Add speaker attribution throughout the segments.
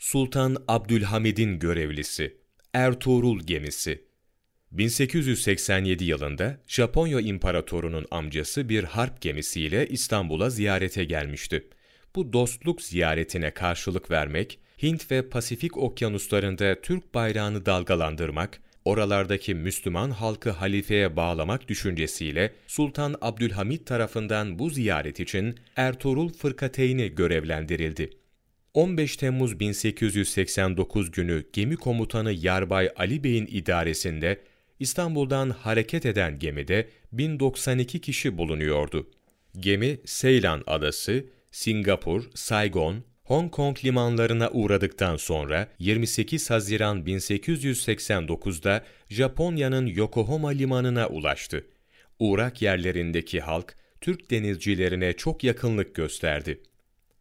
Speaker 1: Sultan Abdülhamid'in görevlisi Ertuğrul gemisi 1887 yılında Japonya İmparatorunun amcası bir harp gemisiyle İstanbul'a ziyarete gelmişti. Bu dostluk ziyaretine karşılık vermek, Hint ve Pasifik okyanuslarında Türk bayrağını dalgalandırmak, oralardaki Müslüman halkı halifeye bağlamak düşüncesiyle Sultan Abdülhamid tarafından bu ziyaret için Ertuğrul Fırkateyni görevlendirildi. 15 Temmuz 1889 günü gemi komutanı Yarbay Ali Bey'in idaresinde İstanbul'dan hareket eden gemide 1092 kişi bulunuyordu. Gemi Seylan Adası, Singapur, Saigon, Hong Kong limanlarına uğradıktan sonra 28 Haziran 1889'da Japonya'nın Yokohama limanına ulaştı. Uğrak yerlerindeki halk Türk denizcilerine çok yakınlık gösterdi.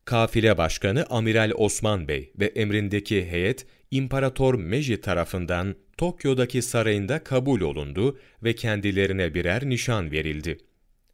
Speaker 1: Kafile Başkanı Amiral Osman Bey ve emrindeki heyet İmparator Meiji tarafından Tokyo'daki sarayında kabul olundu ve kendilerine birer nişan verildi.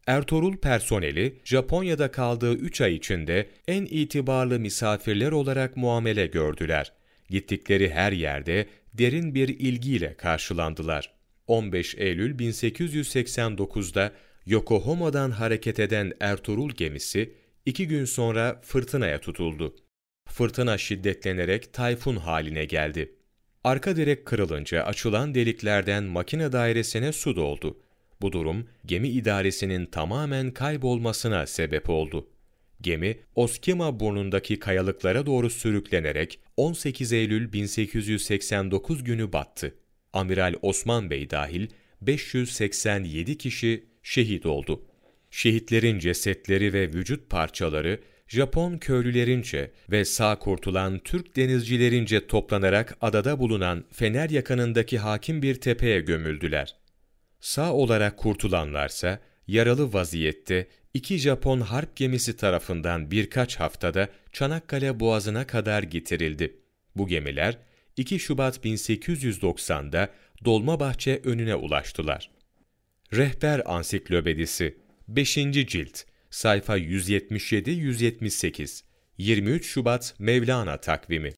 Speaker 1: Ertuğrul personeli Japonya'da kaldığı 3 ay içinde en itibarlı misafirler olarak muamele gördüler. Gittikleri her yerde derin bir ilgiyle karşılandılar. 15 Eylül 1889'da Yokohama'dan hareket eden Ertuğrul gemisi iki gün sonra fırtınaya tutuldu. Fırtına şiddetlenerek tayfun haline geldi. Arka direk kırılınca açılan deliklerden makine dairesine su doldu. Bu durum gemi idaresinin tamamen kaybolmasına sebep oldu. Gemi Oskima burnundaki kayalıklara doğru sürüklenerek 18 Eylül 1889 günü battı. Amiral Osman Bey dahil 587 kişi şehit oldu. Şehitlerin cesetleri ve vücut parçaları Japon köylülerince ve sağ kurtulan Türk denizcilerince toplanarak adada bulunan Fener yakınındaki hakim bir tepeye gömüldüler. Sağ olarak kurtulanlarsa yaralı vaziyette iki Japon harp gemisi tarafından birkaç haftada Çanakkale Boğazı'na kadar getirildi. Bu gemiler 2 Şubat 1890'da Dolmabahçe önüne ulaştılar. Rehber Ansiklopedisi 5. Cilt Sayfa 177-178 23 Şubat Mevlana takvimi